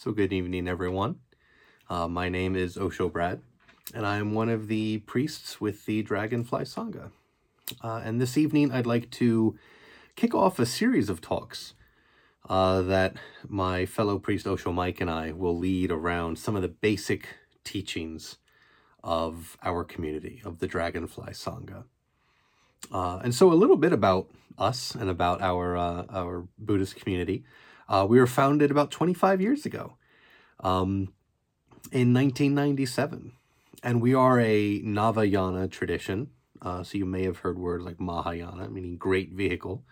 So good evening, everyone. Uh, my name is Osho Brad, and I am one of the priests with the Dragonfly Sangha. Uh, and this evening, I'd like to kick off a series of talks uh, that my fellow priest Osho Mike and I will lead around some of the basic teachings of our community, of the Dragonfly Sangha. Uh, and so, a little bit about us and about our uh, our Buddhist community. Uh, we were founded about 25 years ago, um, in 1997, and we are a Navayana tradition. Uh, so you may have heard words like Mahayana, meaning great vehicle,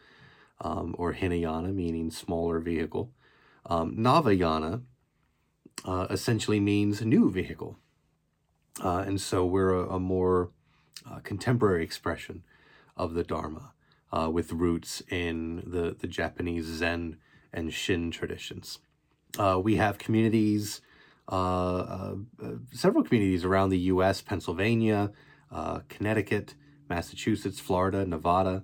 um, or Hinayana, meaning smaller vehicle. Um, Navayana uh, essentially means new vehicle, uh, and so we're a, a more contemporary expression of the Dharma uh, with roots in the, the Japanese Zen and Shin traditions. Uh, we have communities, uh, uh, uh several communities around the US, Pennsylvania, uh, Connecticut, Massachusetts, Florida, Nevada,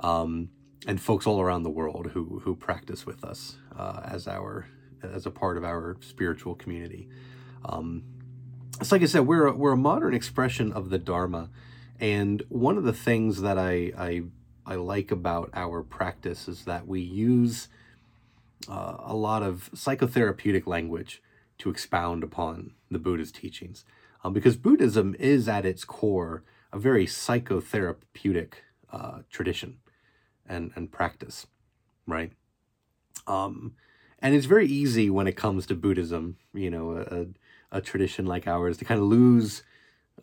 um, and folks all around the world who, who practice with us as, our, as a part of our spiritual community. Um, it's like I said, we're a, we're a modern expression of the Dharma and one of the things that I, I, I like about our practice is that we use uh, a lot of psychotherapeutic language to expound upon the Buddha's teachings. Um, because Buddhism is at its core a very psychotherapeutic uh, tradition and, and practice, right? Um, and it's very easy when it comes to Buddhism, you know, a, a tradition like ours, to kind of lose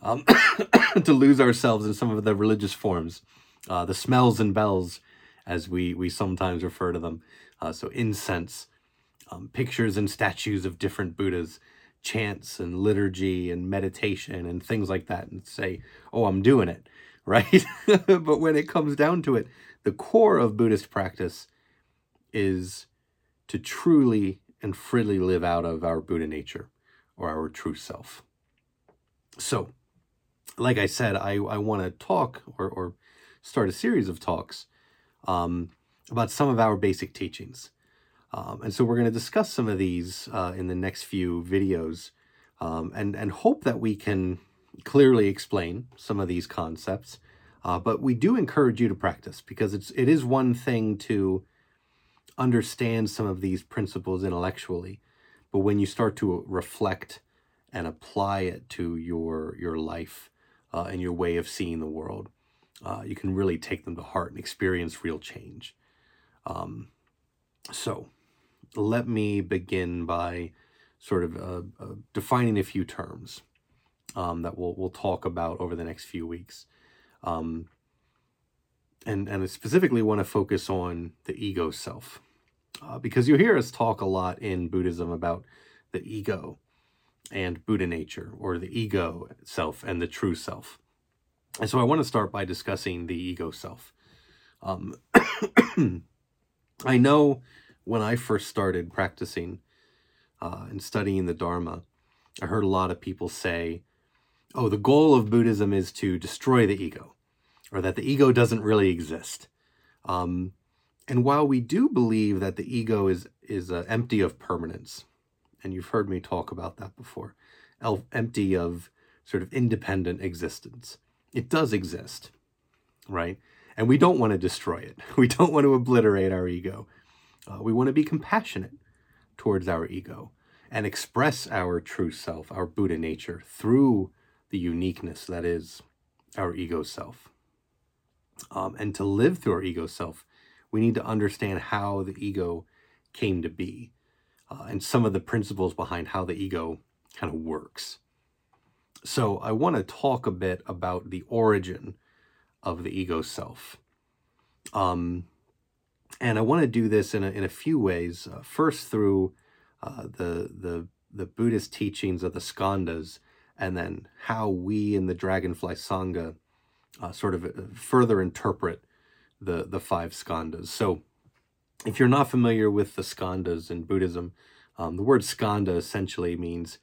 um, to lose ourselves in some of the religious forms, uh, the smells and bells, as we, we sometimes refer to them. Uh, so incense, um, pictures and statues of different Buddhas, chants and liturgy and meditation and things like that, and say, oh, I'm doing it, right? but when it comes down to it, the core of Buddhist practice is to truly and freely live out of our Buddha nature or our true self. So, like I said, I, I want to talk or, or start a series of talks um, about some of our basic teachings. Um, and so we're going to discuss some of these uh, in the next few videos um, and, and hope that we can clearly explain some of these concepts. Uh, but we do encourage you to practice because it's, it is one thing to understand some of these principles intellectually. But when you start to reflect and apply it to your, your life, uh, and your way of seeing the world. Uh, you can really take them to heart and experience real change. Um, so, let me begin by sort of uh, uh, defining a few terms um, that we'll, we'll talk about over the next few weeks. Um, and, and I specifically want to focus on the ego self. Uh, because you hear us talk a lot in Buddhism about the ego and Buddha nature, or the ego self and the true self. And so I want to start by discussing the ego self. Um, I know when I first started practicing uh, and studying the Dharma, I heard a lot of people say, oh, the goal of Buddhism is to destroy the ego, or that the ego doesn't really exist. Um, and while we do believe that the ego is, is uh, empty of permanence, and you've heard me talk about that before, empty of sort of independent existence. It does exist, right? And we don't want to destroy it. We don't want to obliterate our ego. Uh, we want to be compassionate towards our ego and express our true self, our Buddha nature, through the uniqueness that is our ego self. Um, and to live through our ego self, we need to understand how the ego came to be uh, and some of the principles behind how the ego kind of works. So I want to talk a bit about the origin of the ego self. Um, and I want to do this in a, in a few ways. Uh, first, through uh, the, the, the Buddhist teachings of the skandhas, and then how we in the Dragonfly Sangha uh, sort of uh, further interpret the, the five skandhas. So if you're not familiar with the skandhas in Buddhism, um, the word skanda essentially means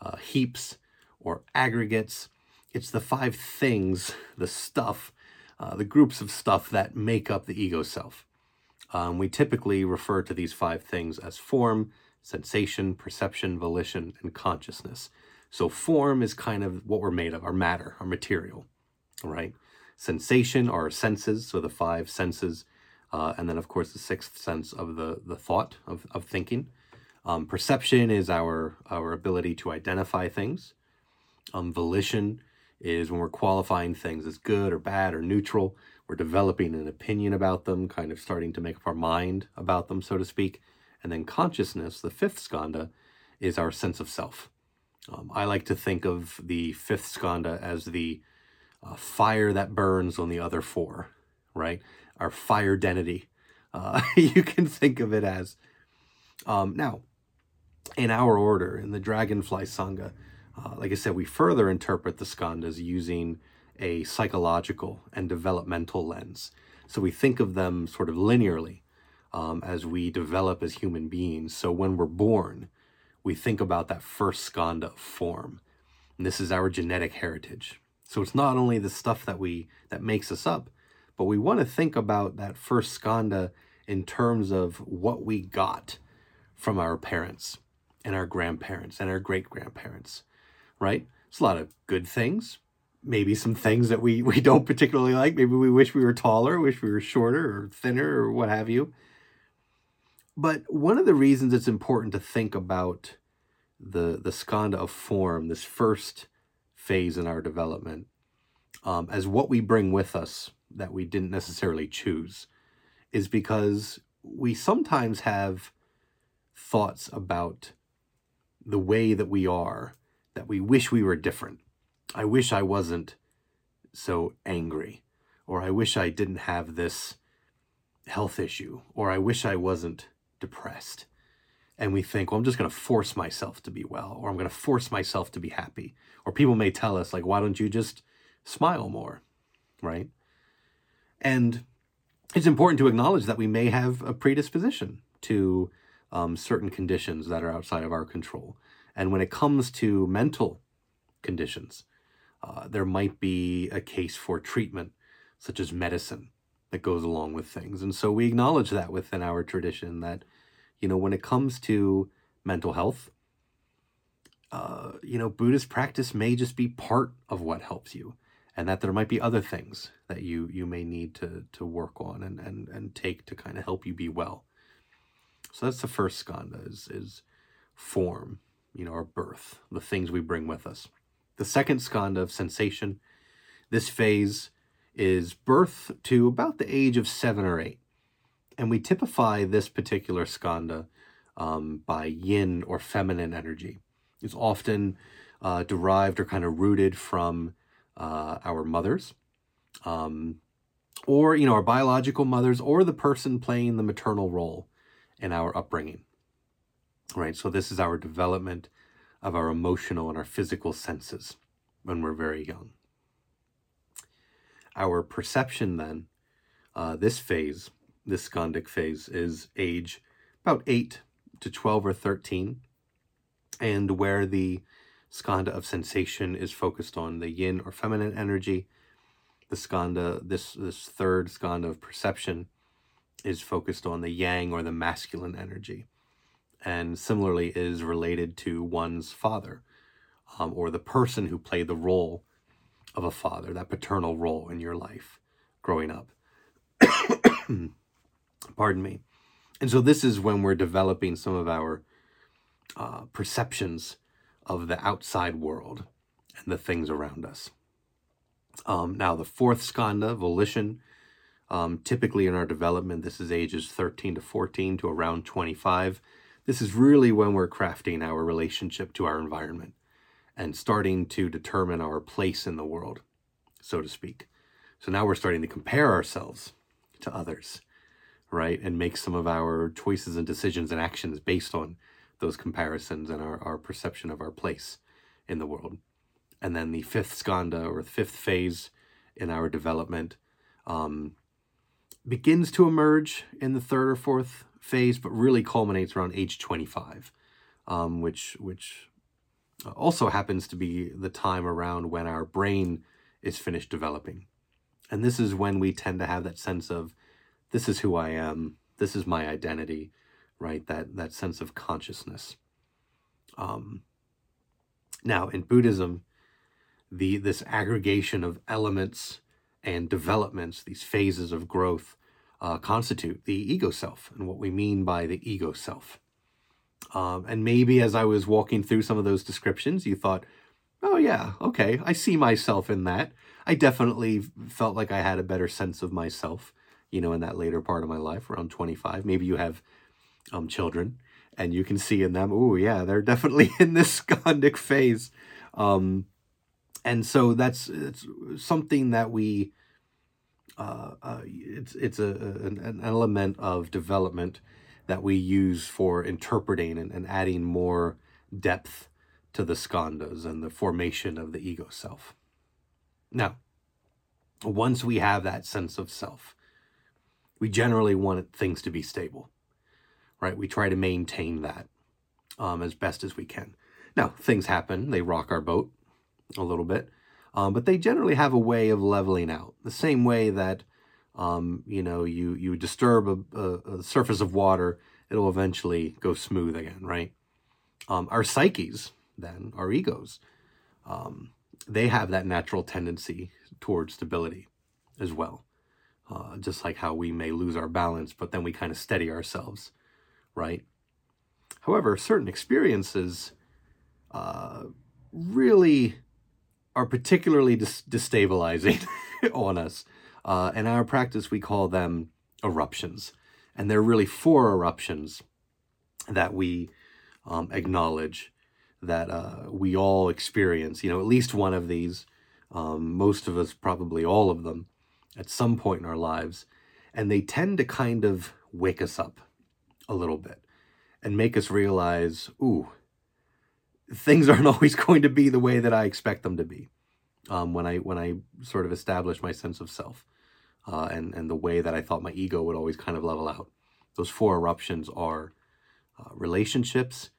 uh, heaps or aggregates. It's the five things, the stuff, uh, the groups of stuff that make up the ego self. Um, we typically refer to these five things as form, sensation, perception, volition, and consciousness. So form is kind of what we're made of, our matter, our material, right? Sensation are our senses, so the five senses, uh, and then of course the sixth sense of the the thought of, of thinking. Um, perception is our our ability to identify things. Um, volition is when we're qualifying things as good or bad or neutral. We're developing an opinion about them, kind of starting to make up our mind about them, so to speak. And then consciousness, the fifth skanda, is our sense of self. Um, I like to think of the fifth skanda as the uh, fire that burns on the other four, right? Our fire identity. Uh, you can think of it as. Um, now, in our order, in the Dragonfly Sangha, uh, like I said, we further interpret the skandhas using a psychological and developmental lens. So we think of them sort of linearly um, as we develop as human beings. So when we're born, we think about that first skanda form. And this is our genetic heritage. So it's not only the stuff that we that makes us up, but we want to think about that first skanda in terms of what we got from our parents and our grandparents and our great grandparents, right? It's a lot of good things, maybe some things that we, we don't particularly like. Maybe we wish we were taller, wish we were shorter or thinner or what have you. But one of the reasons it's important to think about the, the skanda of form, this first phase in our development, um, as what we bring with us that we didn't necessarily choose, is because we sometimes have thoughts about the way that we are that we wish we were different. I wish I wasn't so angry, or I wish I didn't have this health issue, or I wish I wasn't depressed. And we think, well, I'm just going to force myself to be well, or I'm going to force myself to be happy. Or people may tell us, like, why don't you just smile more? Right? And it's important to acknowledge that we may have a predisposition to um, certain conditions that are outside of our control. And when it comes to mental conditions, uh, there might be a case for treatment, such as medicine, that goes along with things. And so we acknowledge that within our tradition that, you know, when it comes to mental health, uh, you know, Buddhist practice may just be part of what helps you, and that there might be other things that you you may need to to work on and and and take to kind of help you be well. So that's the first skanda is, is form, you know, our birth, the things we bring with us. The second skanda of sensation, this phase is birth to about the age of seven or eight. And we typify this particular skanda um, by yin or feminine energy. It's often uh, derived or kind of rooted from uh, our mothers, um, or you know, our biological mothers, or the person playing the maternal role in our upbringing. Right? So, this is our development of our emotional and our physical senses when we're very young. Our perception, then, uh, this phase, this skandhic phase, is age about 8 to 12 or 13, and where the skanda of sensation is focused on the yin or feminine energy. The skanda, this, this third skanda of perception, is focused on the yang or the masculine energy, and similarly is related to one's father um, or the person who played the role of a father, that paternal role in your life growing up. Pardon me. And so this is when we're developing some of our uh, perceptions of the outside world and the things around us. Um, now, the fourth skanda, volition, um, typically in our development, this is ages 13 to 14 to around 25. This is really when we're crafting our relationship to our environment and starting to determine our place in the world, so to speak. So now we're starting to compare ourselves to others, right? And make some of our choices and decisions and actions based on those comparisons and our, our perception of our place in the world. And then the fifth skanda or fifth phase in our development um, begins to emerge in the third or fourth phase, but really culminates around age 25, um, which which also happens to be the time around when our brain is finished developing. And this is when we tend to have that sense of, this is who I am, this is my identity, right? That that sense of consciousness. Um, now, in Buddhism, the this aggregation of elements and developments, these phases of growth, uh, constitute the ego self and what we mean by the ego self. Um, and maybe as I was walking through some of those descriptions, you thought, oh, yeah, okay, I see myself in that. I definitely felt like I had a better sense of myself, you know, in that later part of my life, around 25. Maybe you have um, children and you can see in them, oh, yeah, they're definitely in this skandhic phase. Um, and so that's it's something that we uh, uh, it's it's a, an, an, element of development that we use for interpreting and, and adding more depth to the skandhas and the formation of the ego self. Now, once we have that sense of self, we generally want things to be stable, right? We try to maintain that um, as best as we can. Now, things happen, they rock our boat, a little bit, um, but they generally have a way of leveling out. The same way that um, you know you you disturb a, a, a, surface of water, it'll eventually go smooth again, right? Um, our psyches, then our egos, um, they have that natural tendency towards stability as well. Uh, just like how we may lose our balance, but then we kind of steady ourselves, right? However, certain experiences uh, really are particularly dis- destabilizing on us. Uh, in our practice, we call them eruptions. And there are really four eruptions that we um, acknowledge that uh, we all experience. You know, at least one of these, um, most of us, probably all of them, at some point in our lives. And they tend to kind of wake us up a little bit and make us realize, ooh, things aren't always going to be the way that I expect them to be. Um, when I when I sort of establish my sense of self, uh, and and the way that I thought my ego would always kind of level out. Those four eruptions are uh, relationships,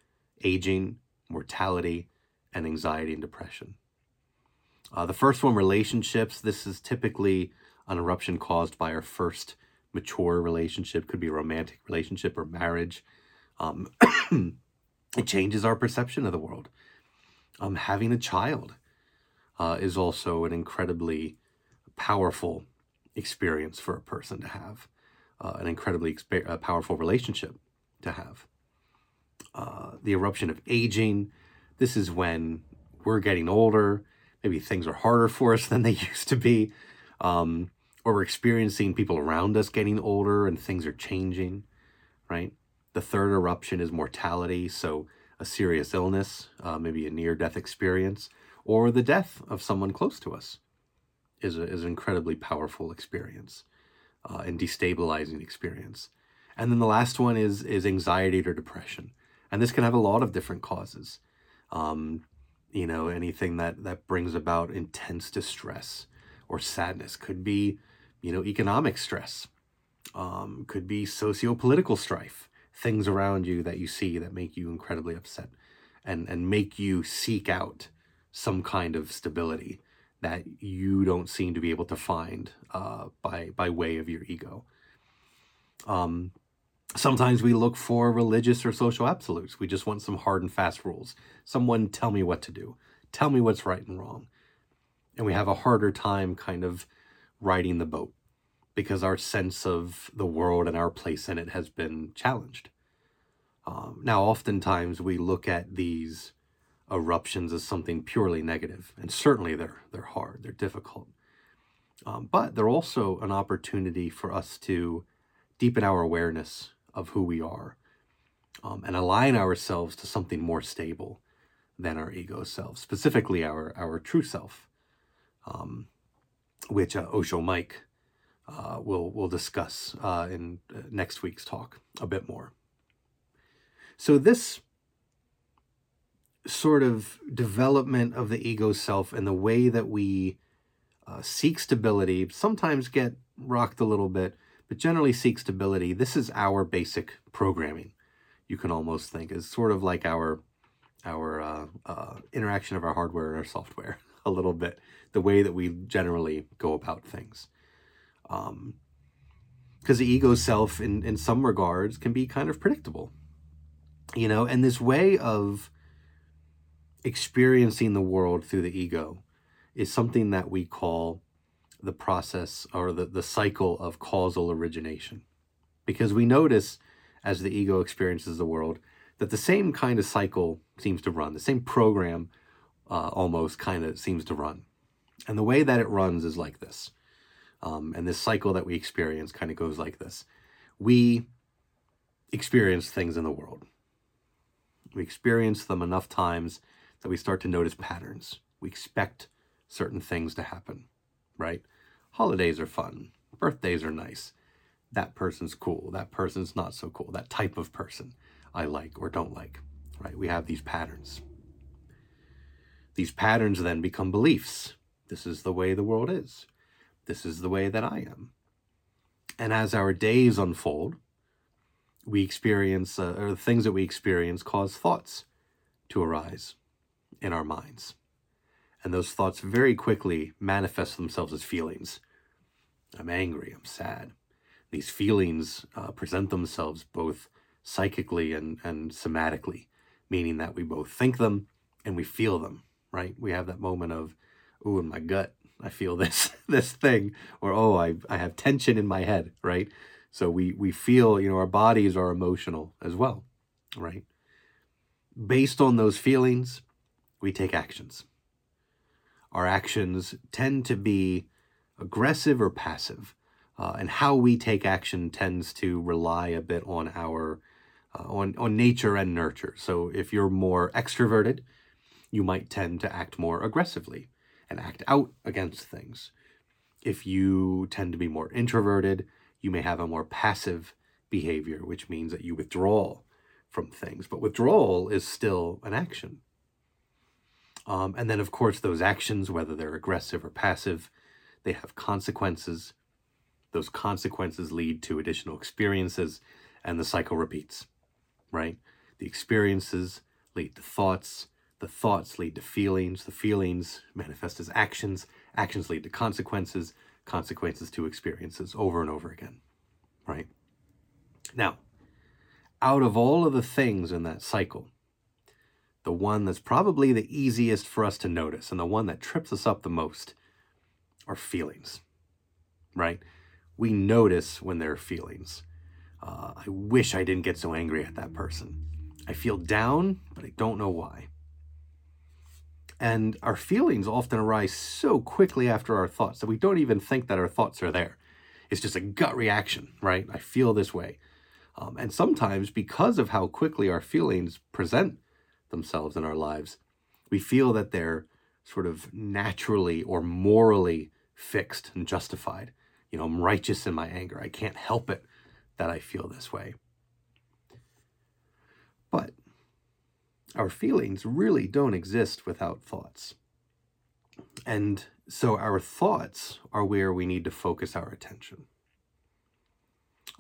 aging, mortality, and anxiety and depression. Uh, the first one, relationships. This is typically an eruption caused by our first mature relationship. Could be a romantic relationship or marriage. Um, it changes our perception of the world. Um, having a child uh, is also an incredibly powerful experience for a person to have, uh, an incredibly uh, powerful relationship to have. Uh, the eruption of aging. This is when we're getting older. Maybe things are harder for us than they used to be. Um, or we're experiencing people around us getting older and things are changing, right? The third eruption is mortality. So, a serious illness, uh, maybe a near death experience, or the death of someone close to us is, a, is an incredibly powerful experience uh, and destabilizing experience. And then the last one is, is anxiety or depression. And this can have a lot of different causes. Um, you know, anything that, that brings about intense distress or sadness could be, you know, economic stress, um, could be socio-political strife, things around you that you see that make you incredibly upset and, and make you seek out some kind of stability that you don't seem to be able to find uh, by, by way of your ego. Um, sometimes we look for religious or social absolutes. We just want some hard and fast rules. Someone tell me what to do, tell me what's right and wrong. And we have a harder time kind of riding the boat because our sense of the world and our place in it has been challenged. Um, now, oftentimes we look at these eruptions as something purely negative, and certainly they're they're hard, they're difficult, um, but they're also an opportunity for us to deepen our awareness of who we are um, and align ourselves to something more stable than our ego self, specifically our our true self, um, which uh, Osho Mike uh, will we'll discuss uh, in uh, next week's talk a bit more. So this sort of development of the ego self and the way that we uh, seek stability, sometimes get rocked a little bit, but generally seek stability. This is our basic programming. You can almost think is sort of like our our uh, uh, interaction of our hardware and our software a little bit, the way that we generally go about things. Um, because the ego self, in, in some regards, can be kind of predictable. You know, and this way of experiencing the world through the ego is something that we call the process or the, the cycle of causal origination. Because we notice as the ego experiences the world that the same kind of cycle seems to run, the same program uh, almost kind of seems to run. And the way that it runs is like this. Um, and this cycle that we experience kind of goes like this. We experience things in the world. We experience them enough times that we start to notice patterns. We expect certain things to happen, right? Holidays are fun. Birthdays are nice. That person's cool. That person's not so cool. That type of person I like or don't like, right? We have these patterns. These patterns then become beliefs. This is the way the world is. This is the way that I am. And as our days unfold, we experience, uh, or the things that we experience cause thoughts to arise in our minds. And those thoughts very quickly manifest themselves as feelings. I'm angry, I'm sad. These feelings uh, present themselves both psychically and, and somatically, meaning that we both think them and we feel them, right? We have that moment of, ooh, in my gut, I feel this this thing, or oh, I I have tension in my head, right? So we we feel, you know, our bodies are emotional as well, right? Based on those feelings, we take actions. Our actions tend to be aggressive or passive, uh, and how we take action tends to rely a bit on our uh, on on nature and nurture. So if you're more extroverted, you might tend to act more aggressively and act out against things. If you tend to be more introverted, you may have a more passive behavior, which means that you withdraw from things. But withdrawal is still an action. Um, and then, of course, those actions, whether they're aggressive or passive, they have consequences. Those consequences lead to additional experiences, and the cycle repeats, right? The experiences lead to thoughts, the thoughts lead to feelings. The feelings manifest as actions. Actions lead to consequences. Consequences to experiences over and over again. Right? Now, out of all of the things in that cycle, the one that's probably the easiest for us to notice and the one that trips us up the most are feelings. Right? We notice when there are feelings. Uh, I wish I didn't get so angry at that person. I feel down, but I don't know why. And our feelings often arise so quickly after our thoughts that we don't even think that our thoughts are there. It's just a gut reaction, right? I feel this way. Um, and sometimes, because of how quickly our feelings present themselves in our lives, we feel that they're sort of naturally or morally fixed and justified. You know, I'm righteous in my anger. I can't help it that I feel this way. But our feelings really don't exist without thoughts. And so our thoughts are where we need to focus our attention.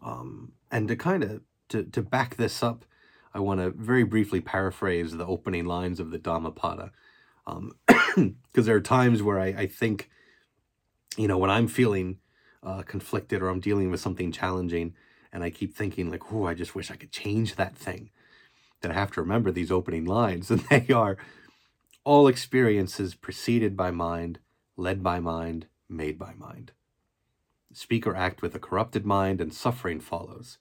Um, and to kind of to, to back this up, I want to very briefly paraphrase the opening lines of the Dhammapada. Because um, there are times where I, I, think, you know, when I'm feeling uh, conflicted or I'm dealing with something challenging, and I keep thinking, like, oh, I just wish I could change that thing that have to remember these opening lines, and they are all experiences preceded by mind, led by mind, made by mind. Speak or act with a corrupted mind, and suffering follows,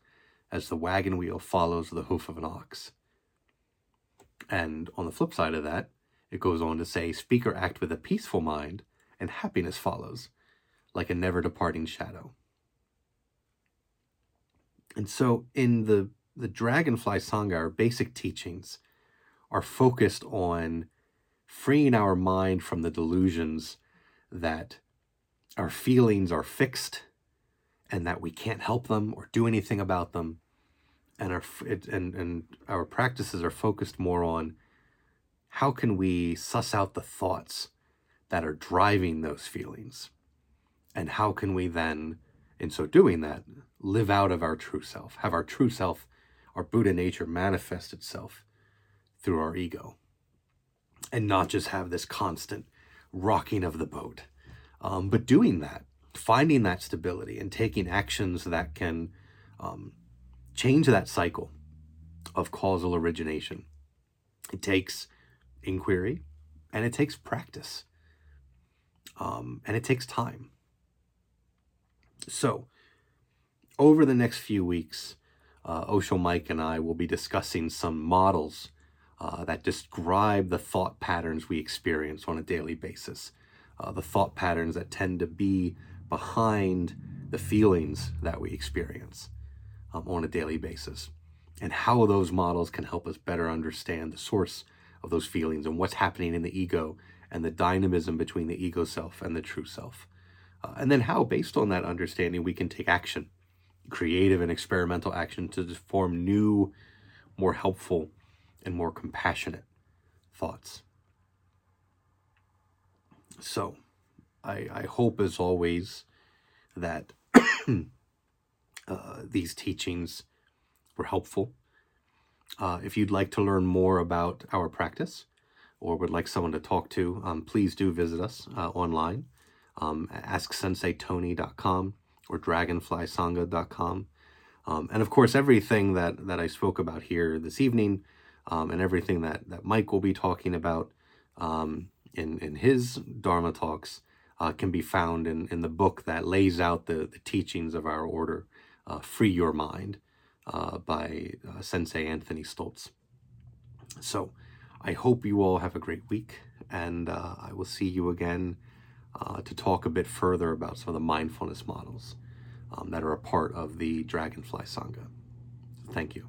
as the wagon wheel follows the hoof of an ox. And on the flip side of that, it goes on to say, Speak or act with a peaceful mind, and happiness follows, like a never departing shadow. And so, in the the Dragonfly Sangha, our basic teachings, are focused on freeing our mind from the delusions that our feelings are fixed and that we can't help them or do anything about them. And our, it, and, and our practices are focused more on how can we suss out the thoughts that are driving those feelings? And how can we then, in so doing that, live out of our true self, have our true self our Buddha nature manifest itself through our ego and not just have this constant rocking of the boat. Um, but doing that finding that stability and taking actions that can um, change that cycle of causal origination. It takes inquiry and it takes practice um, and it takes time. So, over the next few weeks, uh, Osho Mike and I will be discussing some models uh, that describe the thought patterns we experience on a daily basis, uh, the thought patterns that tend to be behind the feelings that we experience um, on a daily basis, and how those models can help us better understand the source of those feelings and what's happening in the ego and the dynamism between the ego self and the true self. Uh, and then how, based on that understanding, we can take action, creative and experimental action to form new, more helpful, and more compassionate thoughts. So, I, I hope, as always, that uh, these teachings were helpful. Uh, if you'd like to learn more about our practice or would like someone to talk to, um, please do visit us uh, online um, AskSenseiTony.com or DragonflySangha.com. Um, and of course, everything that, that I spoke about here this evening um, and everything that, that Mike will be talking about um, in, in his Dharma talks uh, can be found in, in the book that lays out the, the teachings of our order, uh, Free Your Mind, uh, by uh, Sensei Anthony Stoltz. So I hope you all have a great week, and uh, I will see you again uh, to talk a bit further about some of the mindfulness models um, that are a part of the Dragonfly Sangha. Thank you.